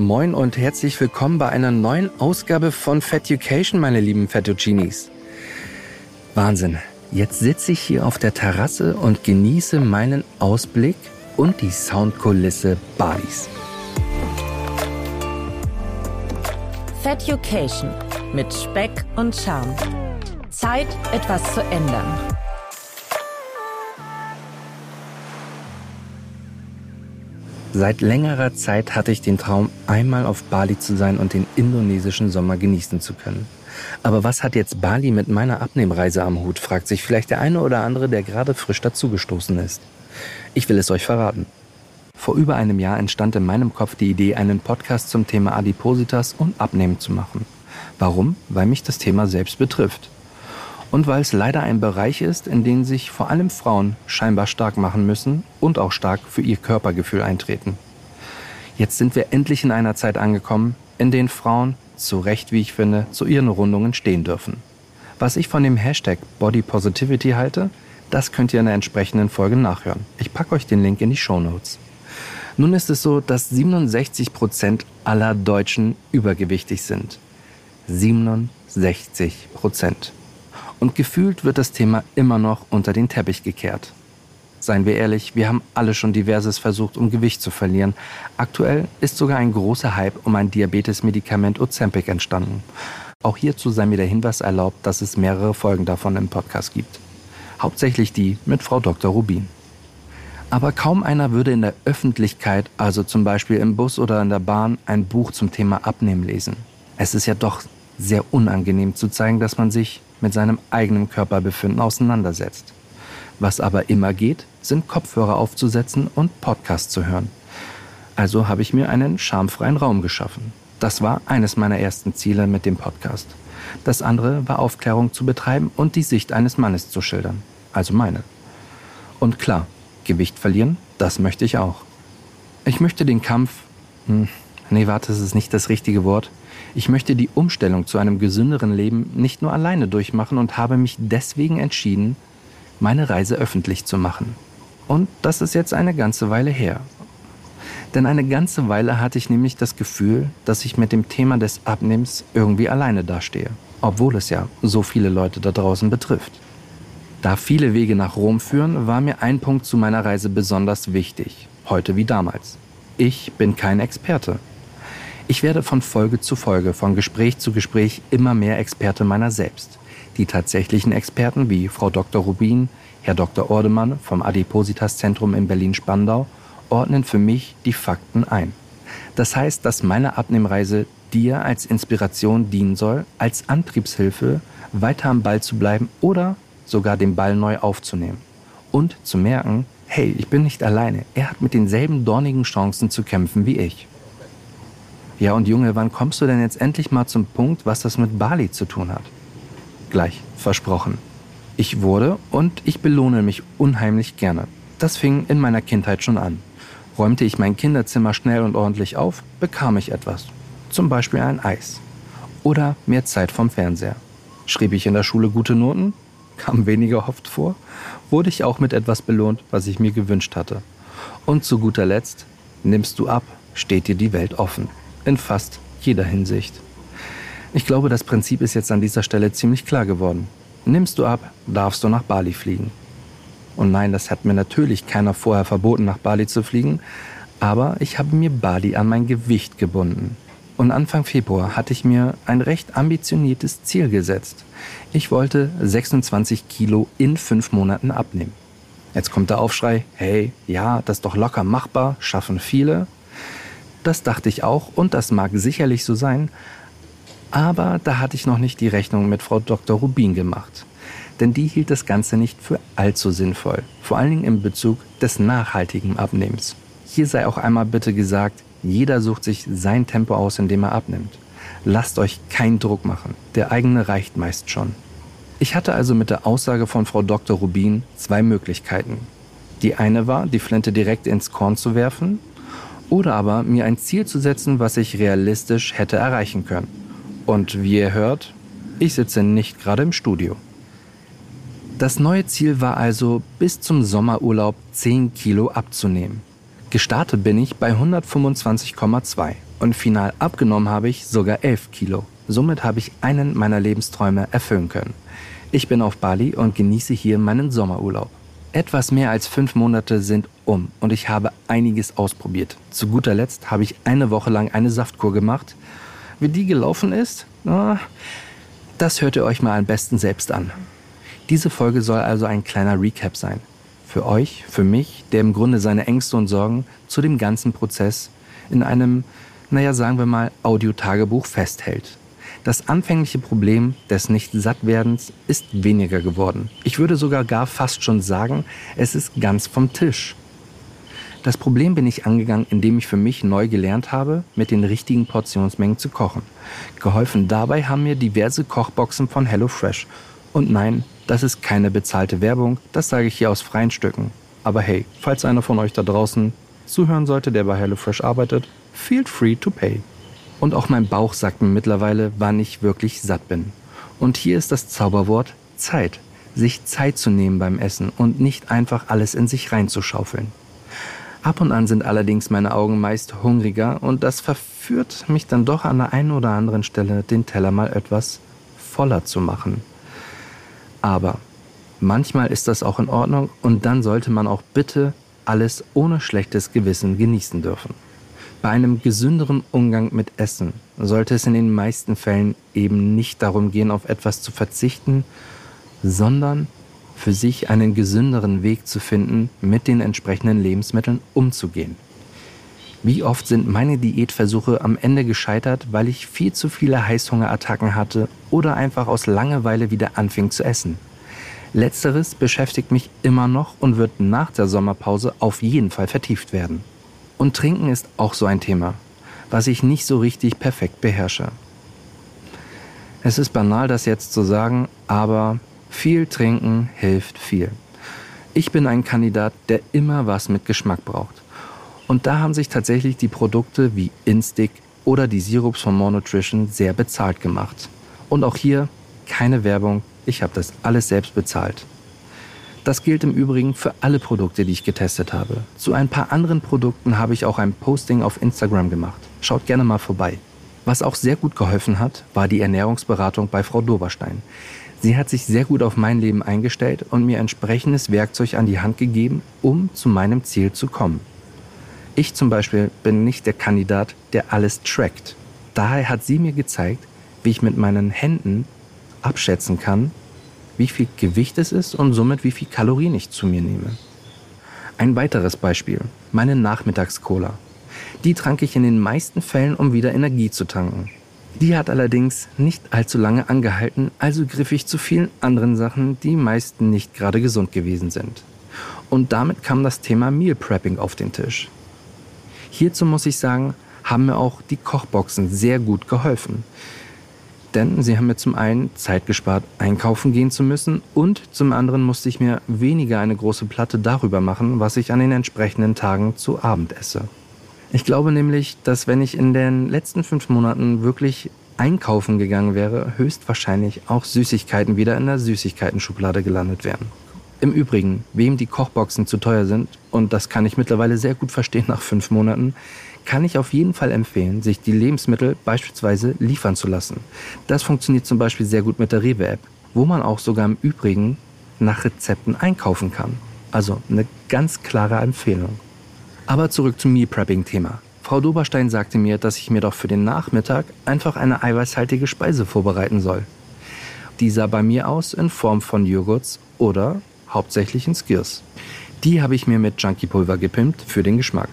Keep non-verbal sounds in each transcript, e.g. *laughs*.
Moin und herzlich willkommen bei einer neuen Ausgabe von Fatucation, meine lieben Fettuccinis. Wahnsinn. Jetzt sitze ich hier auf der Terrasse und genieße meinen Ausblick und die Soundkulisse Balis. Fatucation mit Speck und Charme. Zeit, etwas zu ändern. Seit längerer Zeit hatte ich den Traum, einmal auf Bali zu sein und den indonesischen Sommer genießen zu können. Aber was hat jetzt Bali mit meiner Abnehmreise am Hut, fragt sich vielleicht der eine oder andere, der gerade frisch dazugestoßen ist. Ich will es euch verraten. Vor über einem Jahr entstand in meinem Kopf die Idee, einen Podcast zum Thema Adipositas und Abnehmen zu machen. Warum? Weil mich das Thema selbst betrifft und weil es leider ein Bereich ist, in dem sich vor allem Frauen scheinbar stark machen müssen und auch stark für ihr Körpergefühl eintreten. Jetzt sind wir endlich in einer Zeit angekommen, in denen Frauen, zu Recht wie ich finde, zu ihren Rundungen stehen dürfen. Was ich von dem Hashtag Body Positivity halte, das könnt ihr in der entsprechenden Folge nachhören. Ich packe euch den Link in die Show Notes. Nun ist es so, dass 67 Prozent aller Deutschen übergewichtig sind. 67 Prozent. Und gefühlt wird das Thema immer noch unter den Teppich gekehrt. Seien wir ehrlich, wir haben alle schon diverses versucht, um Gewicht zu verlieren. Aktuell ist sogar ein großer Hype um ein Diabetesmedikament Ozempic entstanden. Auch hierzu sei mir der Hinweis erlaubt, dass es mehrere Folgen davon im Podcast gibt. Hauptsächlich die mit Frau Dr. Rubin. Aber kaum einer würde in der Öffentlichkeit, also zum Beispiel im Bus oder in der Bahn, ein Buch zum Thema Abnehmen lesen. Es ist ja doch sehr unangenehm zu zeigen, dass man sich mit seinem eigenen Körperbefinden auseinandersetzt. Was aber immer geht, sind Kopfhörer aufzusetzen und Podcasts zu hören. Also habe ich mir einen schamfreien Raum geschaffen. Das war eines meiner ersten Ziele mit dem Podcast. Das andere war Aufklärung zu betreiben und die Sicht eines Mannes zu schildern. Also meine. Und klar, Gewicht verlieren, das möchte ich auch. Ich möchte den Kampf. Nee, warte, das ist nicht das richtige Wort. Ich möchte die Umstellung zu einem gesünderen Leben nicht nur alleine durchmachen und habe mich deswegen entschieden, meine Reise öffentlich zu machen. Und das ist jetzt eine ganze Weile her. Denn eine ganze Weile hatte ich nämlich das Gefühl, dass ich mit dem Thema des Abnehmens irgendwie alleine dastehe, obwohl es ja so viele Leute da draußen betrifft. Da viele Wege nach Rom führen, war mir ein Punkt zu meiner Reise besonders wichtig, heute wie damals. Ich bin kein Experte. Ich werde von Folge zu Folge, von Gespräch zu Gespräch immer mehr Experte meiner selbst. Die tatsächlichen Experten wie Frau Dr. Rubin, Herr Dr. Ordemann vom Adipositas-Zentrum in Berlin-Spandau ordnen für mich die Fakten ein. Das heißt, dass meine Abnehmreise dir als Inspiration dienen soll, als Antriebshilfe, weiter am Ball zu bleiben oder sogar den Ball neu aufzunehmen. Und zu merken, hey, ich bin nicht alleine. Er hat mit denselben dornigen Chancen zu kämpfen wie ich. Ja, und Junge, wann kommst du denn jetzt endlich mal zum Punkt, was das mit Bali zu tun hat? Gleich, versprochen. Ich wurde und ich belohne mich unheimlich gerne. Das fing in meiner Kindheit schon an. Räumte ich mein Kinderzimmer schnell und ordentlich auf, bekam ich etwas. Zum Beispiel ein Eis. Oder mehr Zeit vom Fernseher. Schrieb ich in der Schule gute Noten? Kam weniger oft vor? Wurde ich auch mit etwas belohnt, was ich mir gewünscht hatte. Und zu guter Letzt, nimmst du ab, steht dir die Welt offen in fast jeder Hinsicht. Ich glaube, das Prinzip ist jetzt an dieser Stelle ziemlich klar geworden. Nimmst du ab, darfst du nach Bali fliegen. Und nein, das hat mir natürlich keiner vorher verboten, nach Bali zu fliegen, aber ich habe mir Bali an mein Gewicht gebunden. Und Anfang Februar hatte ich mir ein recht ambitioniertes Ziel gesetzt. Ich wollte 26 Kilo in fünf Monaten abnehmen. Jetzt kommt der Aufschrei, hey, ja, das ist doch locker machbar, schaffen viele. Das dachte ich auch und das mag sicherlich so sein, aber da hatte ich noch nicht die Rechnung mit Frau Dr. Rubin gemacht. Denn die hielt das Ganze nicht für allzu sinnvoll, vor allen Dingen im Bezug des nachhaltigen Abnehmens. Hier sei auch einmal bitte gesagt, jeder sucht sich sein Tempo aus, in dem er abnimmt. Lasst euch keinen Druck machen, der eigene reicht meist schon. Ich hatte also mit der Aussage von Frau Dr. Rubin zwei Möglichkeiten. Die eine war, die Flinte direkt ins Korn zu werfen oder aber mir ein Ziel zu setzen, was ich realistisch hätte erreichen können. Und wie ihr hört, ich sitze nicht gerade im Studio. Das neue Ziel war also, bis zum Sommerurlaub 10 Kilo abzunehmen. Gestartet bin ich bei 125,2. Und final abgenommen habe ich sogar 11 Kilo. Somit habe ich einen meiner Lebensträume erfüllen können. Ich bin auf Bali und genieße hier meinen Sommerurlaub. Etwas mehr als fünf Monate sind um und ich habe einiges ausprobiert. Zu guter Letzt habe ich eine Woche lang eine Saftkur gemacht. Wie die gelaufen ist, das hört ihr euch mal am besten selbst an. Diese Folge soll also ein kleiner Recap sein. Für euch, für mich, der im Grunde seine Ängste und Sorgen zu dem ganzen Prozess in einem, naja, sagen wir mal, Audiotagebuch festhält. Das anfängliche Problem des Nicht-Sattwerdens ist weniger geworden. Ich würde sogar gar fast schon sagen, es ist ganz vom Tisch. Das Problem bin ich angegangen, indem ich für mich neu gelernt habe, mit den richtigen Portionsmengen zu kochen. Geholfen dabei haben mir diverse Kochboxen von HelloFresh. Und nein, das ist keine bezahlte Werbung, das sage ich hier aus freien Stücken. Aber hey, falls einer von euch da draußen zuhören sollte, der bei HelloFresh arbeitet, feel free to pay. Und auch mein Bauch sagt mir mittlerweile, wann ich wirklich satt bin. Und hier ist das Zauberwort Zeit. Sich Zeit zu nehmen beim Essen und nicht einfach alles in sich reinzuschaufeln. Ab und an sind allerdings meine Augen meist hungriger und das verführt mich dann doch an der einen oder anderen Stelle, den Teller mal etwas voller zu machen. Aber manchmal ist das auch in Ordnung und dann sollte man auch bitte alles ohne schlechtes Gewissen genießen dürfen. Bei einem gesünderen Umgang mit Essen sollte es in den meisten Fällen eben nicht darum gehen, auf etwas zu verzichten, sondern für sich einen gesünderen Weg zu finden, mit den entsprechenden Lebensmitteln umzugehen. Wie oft sind meine Diätversuche am Ende gescheitert, weil ich viel zu viele Heißhungerattacken hatte oder einfach aus Langeweile wieder anfing zu essen. Letzteres beschäftigt mich immer noch und wird nach der Sommerpause auf jeden Fall vertieft werden. Und Trinken ist auch so ein Thema, was ich nicht so richtig perfekt beherrsche. Es ist banal, das jetzt zu sagen, aber viel trinken hilft viel. Ich bin ein Kandidat, der immer was mit Geschmack braucht. Und da haben sich tatsächlich die Produkte wie Instick oder die Sirups von More Nutrition sehr bezahlt gemacht. Und auch hier keine Werbung, ich habe das alles selbst bezahlt. Das gilt im Übrigen für alle Produkte, die ich getestet habe. Zu ein paar anderen Produkten habe ich auch ein Posting auf Instagram gemacht. Schaut gerne mal vorbei. Was auch sehr gut geholfen hat, war die Ernährungsberatung bei Frau Doberstein. Sie hat sich sehr gut auf mein Leben eingestellt und mir entsprechendes Werkzeug an die Hand gegeben, um zu meinem Ziel zu kommen. Ich zum Beispiel bin nicht der Kandidat, der alles trackt. Daher hat sie mir gezeigt, wie ich mit meinen Händen abschätzen kann, wie viel Gewicht es ist und somit wie viel Kalorien ich zu mir nehme. Ein weiteres Beispiel, meine Nachmittagscola. Die trank ich in den meisten Fällen, um wieder Energie zu tanken. Die hat allerdings nicht allzu lange angehalten, also griff ich zu vielen anderen Sachen, die meisten nicht gerade gesund gewesen sind. Und damit kam das Thema Meal Prepping auf den Tisch. Hierzu muss ich sagen, haben mir auch die Kochboxen sehr gut geholfen. Denn sie haben mir zum einen Zeit gespart, einkaufen gehen zu müssen und zum anderen musste ich mir weniger eine große Platte darüber machen, was ich an den entsprechenden Tagen zu Abend esse. Ich glaube nämlich, dass wenn ich in den letzten fünf Monaten wirklich einkaufen gegangen wäre, höchstwahrscheinlich auch Süßigkeiten wieder in der Süßigkeiten-Schublade gelandet wären. Im Übrigen, wem die Kochboxen zu teuer sind, und das kann ich mittlerweile sehr gut verstehen nach fünf Monaten, kann ich auf jeden Fall empfehlen, sich die Lebensmittel beispielsweise liefern zu lassen. Das funktioniert zum Beispiel sehr gut mit der Rewe-App, wo man auch sogar im Übrigen nach Rezepten einkaufen kann. Also eine ganz klare Empfehlung. Aber zurück zum Meal Prepping-Thema. Frau Doberstein sagte mir, dass ich mir doch für den Nachmittag einfach eine eiweißhaltige Speise vorbereiten soll. Die sah bei mir aus in Form von Joghurts oder hauptsächlich in Skirs. Die habe ich mir mit Junkie-Pulver gepimpt für den Geschmack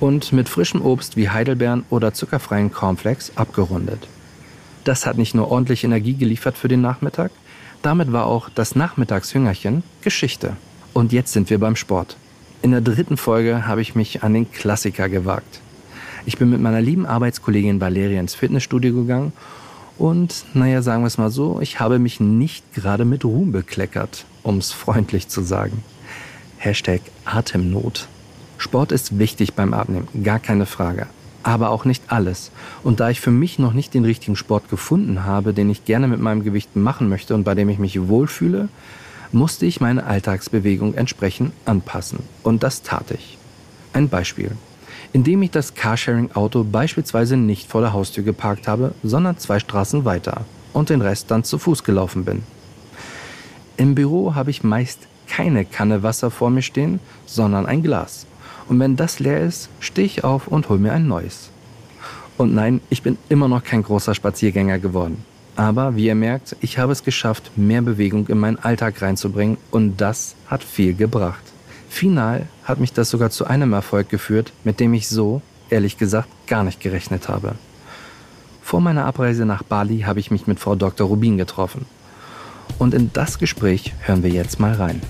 und mit frischem Obst wie Heidelbeeren oder zuckerfreien Cornflakes abgerundet. Das hat nicht nur ordentlich Energie geliefert für den Nachmittag, damit war auch das Nachmittagshüngerchen Geschichte. Und jetzt sind wir beim Sport. In der dritten Folge habe ich mich an den Klassiker gewagt. Ich bin mit meiner lieben Arbeitskollegin Valeria ins Fitnessstudio gegangen und, naja, sagen wir es mal so, ich habe mich nicht gerade mit Ruhm bekleckert, um es freundlich zu sagen. Hashtag Atemnot. Sport ist wichtig beim Abnehmen, gar keine Frage. Aber auch nicht alles. Und da ich für mich noch nicht den richtigen Sport gefunden habe, den ich gerne mit meinem Gewicht machen möchte und bei dem ich mich wohlfühle, musste ich meine Alltagsbewegung entsprechend anpassen. Und das tat ich. Ein Beispiel. indem ich das Carsharing-Auto beispielsweise nicht vor der Haustür geparkt habe, sondern zwei Straßen weiter und den Rest dann zu Fuß gelaufen bin. Im Büro habe ich meist keine Kanne Wasser vor mir stehen, sondern ein Glas. Und wenn das leer ist, stehe ich auf und hole mir ein neues. Und nein, ich bin immer noch kein großer Spaziergänger geworden. Aber wie ihr merkt, ich habe es geschafft, mehr Bewegung in meinen Alltag reinzubringen und das hat viel gebracht. Final hat mich das sogar zu einem Erfolg geführt, mit dem ich so, ehrlich gesagt, gar nicht gerechnet habe. Vor meiner Abreise nach Bali habe ich mich mit Frau Dr. Rubin getroffen. Und in das Gespräch hören wir jetzt mal rein.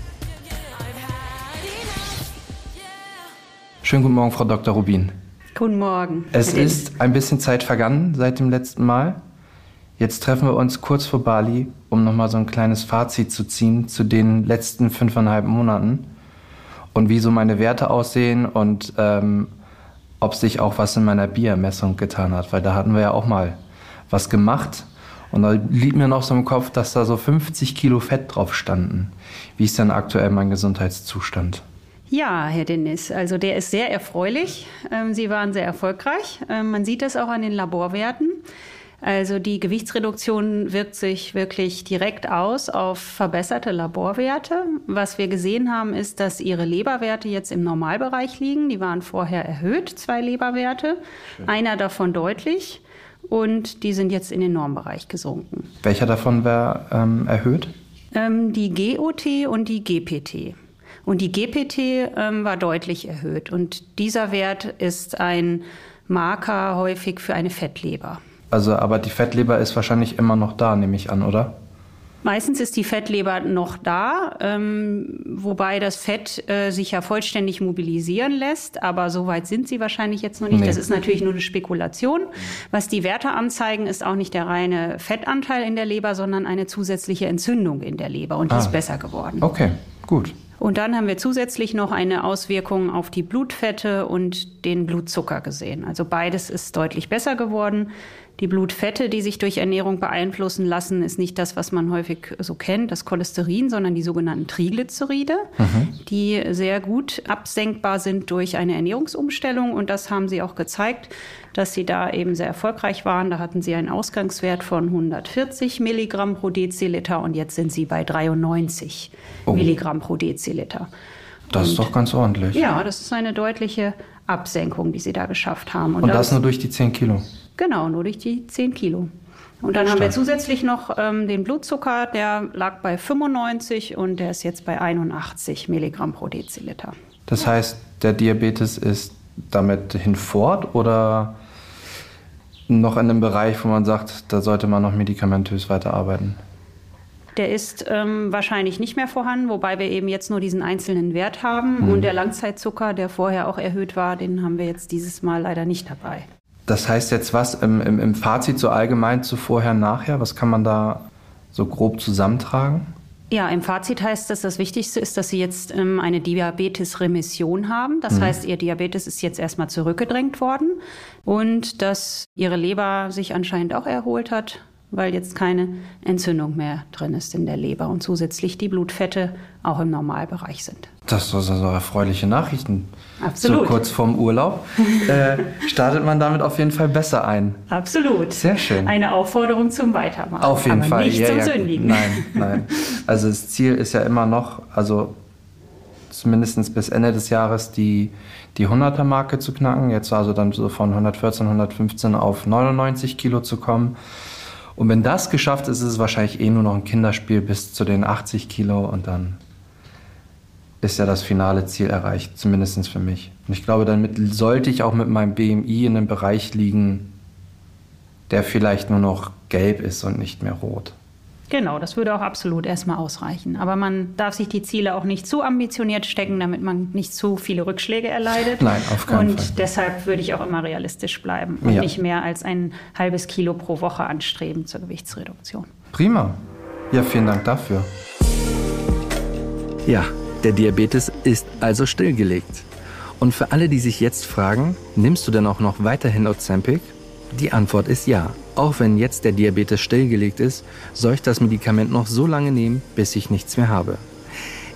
Schönen guten Morgen, Frau Dr. Rubin. Guten Morgen. Es ist ein bisschen Zeit vergangen seit dem letzten Mal. Jetzt treffen wir uns kurz vor Bali, um nochmal so ein kleines Fazit zu ziehen zu den letzten fünfeinhalb Monaten und wie so meine Werte aussehen und ähm, ob sich auch was in meiner Biermessung getan hat, weil da hatten wir ja auch mal was gemacht und da liegt mir noch so im Kopf, dass da so 50 Kilo Fett drauf standen. Wie ist denn aktuell mein Gesundheitszustand? Ja, Herr Dennis, also der ist sehr erfreulich. Ähm, Sie waren sehr erfolgreich. Ähm, man sieht das auch an den Laborwerten. Also die Gewichtsreduktion wirkt sich wirklich direkt aus auf verbesserte Laborwerte. Was wir gesehen haben, ist, dass ihre Leberwerte jetzt im Normalbereich liegen. Die waren vorher erhöht, zwei Leberwerte, Schön. einer davon deutlich und die sind jetzt in den Normbereich gesunken. Welcher davon war ähm, erhöht? Ähm, die GOT und die GPT. Und die GPT ähm, war deutlich erhöht. Und dieser Wert ist ein Marker häufig für eine Fettleber. Also, aber die Fettleber ist wahrscheinlich immer noch da, nehme ich an, oder? Meistens ist die Fettleber noch da, ähm, wobei das Fett äh, sich ja vollständig mobilisieren lässt. Aber so weit sind sie wahrscheinlich jetzt noch nicht. Nee. Das ist natürlich nur eine Spekulation. Was die Werte anzeigen, ist auch nicht der reine Fettanteil in der Leber, sondern eine zusätzliche Entzündung in der Leber. Und die ah. ist besser geworden. Okay, gut. Und dann haben wir zusätzlich noch eine Auswirkung auf die Blutfette und den Blutzucker gesehen. Also beides ist deutlich besser geworden. Die Blutfette, die sich durch Ernährung beeinflussen lassen, ist nicht das, was man häufig so kennt, das Cholesterin, sondern die sogenannten Triglyceride, mhm. die sehr gut absenkbar sind durch eine Ernährungsumstellung. Und das haben sie auch gezeigt, dass sie da eben sehr erfolgreich waren. Da hatten sie einen Ausgangswert von 140 Milligramm pro Deziliter und jetzt sind sie bei 93 oh. Milligramm pro Deziliter. Das und, ist doch ganz ordentlich. Ja, das ist eine deutliche Absenkung, die sie da geschafft haben. Und, und das, das nur durch die 10 Kilo? Genau, nur durch die 10 Kilo. Und dann Stark. haben wir zusätzlich noch ähm, den Blutzucker, der lag bei 95 und der ist jetzt bei 81 Milligramm pro Deziliter. Das heißt, der Diabetes ist damit hinfort oder noch in einem Bereich, wo man sagt, da sollte man noch medikamentös weiterarbeiten? Der ist ähm, wahrscheinlich nicht mehr vorhanden, wobei wir eben jetzt nur diesen einzelnen Wert haben. Mhm. Und der Langzeitzucker, der vorher auch erhöht war, den haben wir jetzt dieses Mal leider nicht dabei. Das heißt jetzt was im, im, im Fazit so allgemein zu vorher, nachher? Was kann man da so grob zusammentragen? Ja, im Fazit heißt das, das Wichtigste ist, dass Sie jetzt ähm, eine Diabetes-Remission haben. Das mhm. heißt, Ihr Diabetes ist jetzt erstmal zurückgedrängt worden und dass Ihre Leber sich anscheinend auch erholt hat weil jetzt keine Entzündung mehr drin ist in der Leber und zusätzlich die Blutfette auch im Normalbereich sind. Das sind so erfreuliche Nachrichten. Absolut. So kurz vorm Urlaub *laughs* äh, startet man damit auf jeden Fall besser ein. Absolut. Sehr schön. Eine Aufforderung zum Weitermachen. Auf jeden Fall. Nicht ja, zum ja, Sündigen. Nein, nein. *laughs* Also das Ziel ist ja immer noch, also zumindest bis Ende des Jahres die, die 100er-Marke zu knacken. Jetzt also dann so von 114, 115 auf 99 Kilo zu kommen. Und wenn das geschafft ist, ist es wahrscheinlich eh nur noch ein Kinderspiel bis zu den 80 Kilo und dann ist ja das finale Ziel erreicht, zumindest für mich. Und ich glaube, damit sollte ich auch mit meinem BMI in einem Bereich liegen, der vielleicht nur noch gelb ist und nicht mehr rot. Genau, das würde auch absolut erstmal ausreichen. Aber man darf sich die Ziele auch nicht zu ambitioniert stecken, damit man nicht zu viele Rückschläge erleidet. *laughs* Nein, auf keinen und Fall. Und deshalb würde ich auch immer realistisch bleiben und ja. nicht mehr als ein halbes Kilo pro Woche anstreben zur Gewichtsreduktion. Prima. Ja, vielen Dank dafür. Ja, der Diabetes ist also stillgelegt. Und für alle, die sich jetzt fragen, nimmst du denn auch noch weiterhin Ozempic? Die Antwort ist ja. Auch wenn jetzt der Diabetes stillgelegt ist, soll ich das Medikament noch so lange nehmen, bis ich nichts mehr habe.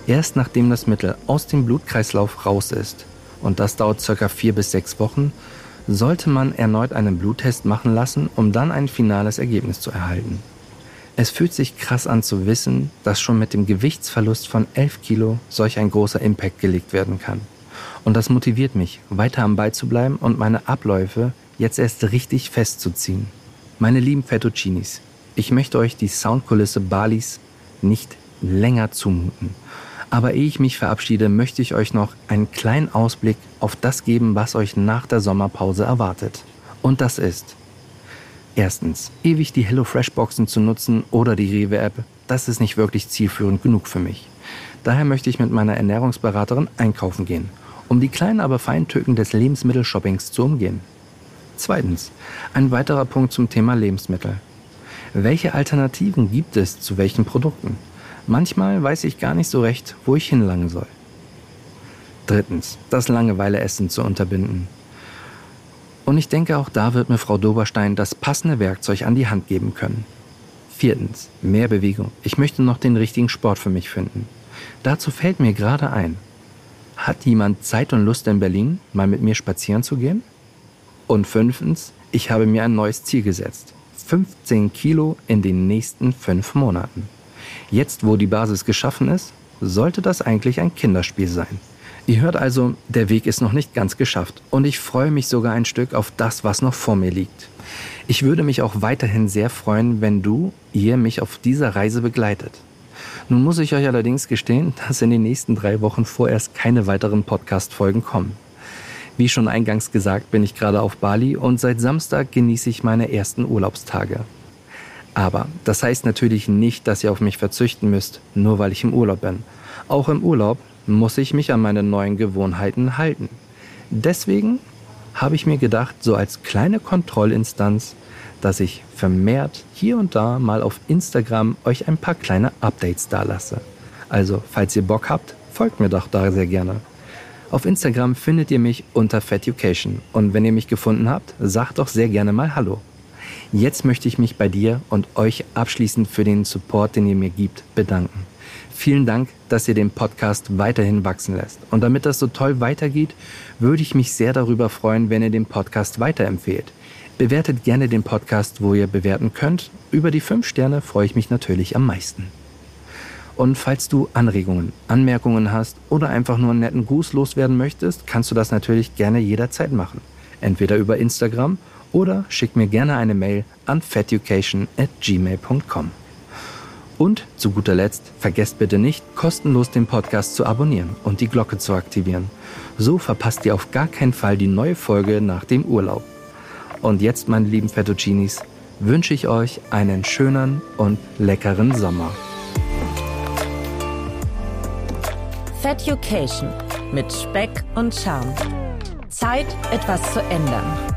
Erst nachdem das Mittel aus dem Blutkreislauf raus ist und das dauert circa vier bis sechs Wochen, sollte man erneut einen Bluttest machen lassen, um dann ein finales Ergebnis zu erhalten. Es fühlt sich krass an zu wissen, dass schon mit dem Gewichtsverlust von 11 Kilo solch ein großer Impact gelegt werden kann. Und das motiviert mich, weiter am Ball zu bleiben und meine Abläufe jetzt erst richtig festzuziehen. Meine lieben Fettuccinis, ich möchte euch die Soundkulisse Balis nicht länger zumuten. Aber ehe ich mich verabschiede, möchte ich euch noch einen kleinen Ausblick auf das geben, was euch nach der Sommerpause erwartet. Und das ist Erstens, ewig die HelloFresh-Boxen zu nutzen oder die Rewe-App, das ist nicht wirklich zielführend genug für mich. Daher möchte ich mit meiner Ernährungsberaterin einkaufen gehen, um die kleinen aber feinen Tücken des Lebensmittelshoppings zu umgehen. Zweitens, ein weiterer Punkt zum Thema Lebensmittel. Welche Alternativen gibt es zu welchen Produkten? Manchmal weiß ich gar nicht so recht, wo ich hinlangen soll. Drittens, das Langeweileessen zu unterbinden. Und ich denke, auch da wird mir Frau Doberstein das passende Werkzeug an die Hand geben können. Viertens, mehr Bewegung. Ich möchte noch den richtigen Sport für mich finden. Dazu fällt mir gerade ein, hat jemand Zeit und Lust in Berlin, mal mit mir spazieren zu gehen? Und fünftens, ich habe mir ein neues Ziel gesetzt. 15 Kilo in den nächsten fünf Monaten. Jetzt, wo die Basis geschaffen ist, sollte das eigentlich ein Kinderspiel sein. Ihr hört also, der Weg ist noch nicht ganz geschafft und ich freue mich sogar ein Stück auf das, was noch vor mir liegt. Ich würde mich auch weiterhin sehr freuen, wenn du, ihr mich auf dieser Reise begleitet. Nun muss ich euch allerdings gestehen, dass in den nächsten drei Wochen vorerst keine weiteren Podcast-Folgen kommen. Wie schon eingangs gesagt, bin ich gerade auf Bali und seit Samstag genieße ich meine ersten Urlaubstage. Aber das heißt natürlich nicht, dass ihr auf mich verzüchten müsst, nur weil ich im Urlaub bin. Auch im Urlaub muss ich mich an meine neuen Gewohnheiten halten. Deswegen habe ich mir gedacht, so als kleine Kontrollinstanz, dass ich vermehrt hier und da mal auf Instagram euch ein paar kleine Updates dalasse. Also, falls ihr Bock habt, folgt mir doch da sehr gerne. Auf Instagram findet ihr mich unter Feducation und wenn ihr mich gefunden habt, sagt doch sehr gerne mal Hallo. Jetzt möchte ich mich bei dir und euch abschließend für den Support, den ihr mir gibt, bedanken. Vielen Dank, dass ihr den Podcast weiterhin wachsen lässt. Und damit das so toll weitergeht, würde ich mich sehr darüber freuen, wenn ihr den Podcast weiterempfehlt. Bewertet gerne den Podcast, wo ihr bewerten könnt. Über die fünf Sterne freue ich mich natürlich am meisten. Und falls du Anregungen, Anmerkungen hast oder einfach nur einen netten Gruß loswerden möchtest, kannst du das natürlich gerne jederzeit machen. Entweder über Instagram oder schick mir gerne eine Mail an feducation at gmail.com. Und zu guter Letzt, vergesst bitte nicht, kostenlos den Podcast zu abonnieren und die Glocke zu aktivieren. So verpasst ihr auf gar keinen Fall die neue Folge nach dem Urlaub. Und jetzt, meine lieben Fettuccinis, wünsche ich euch einen schönen und leckeren Sommer. Feducation mit Speck und Charme. Zeit, etwas zu ändern.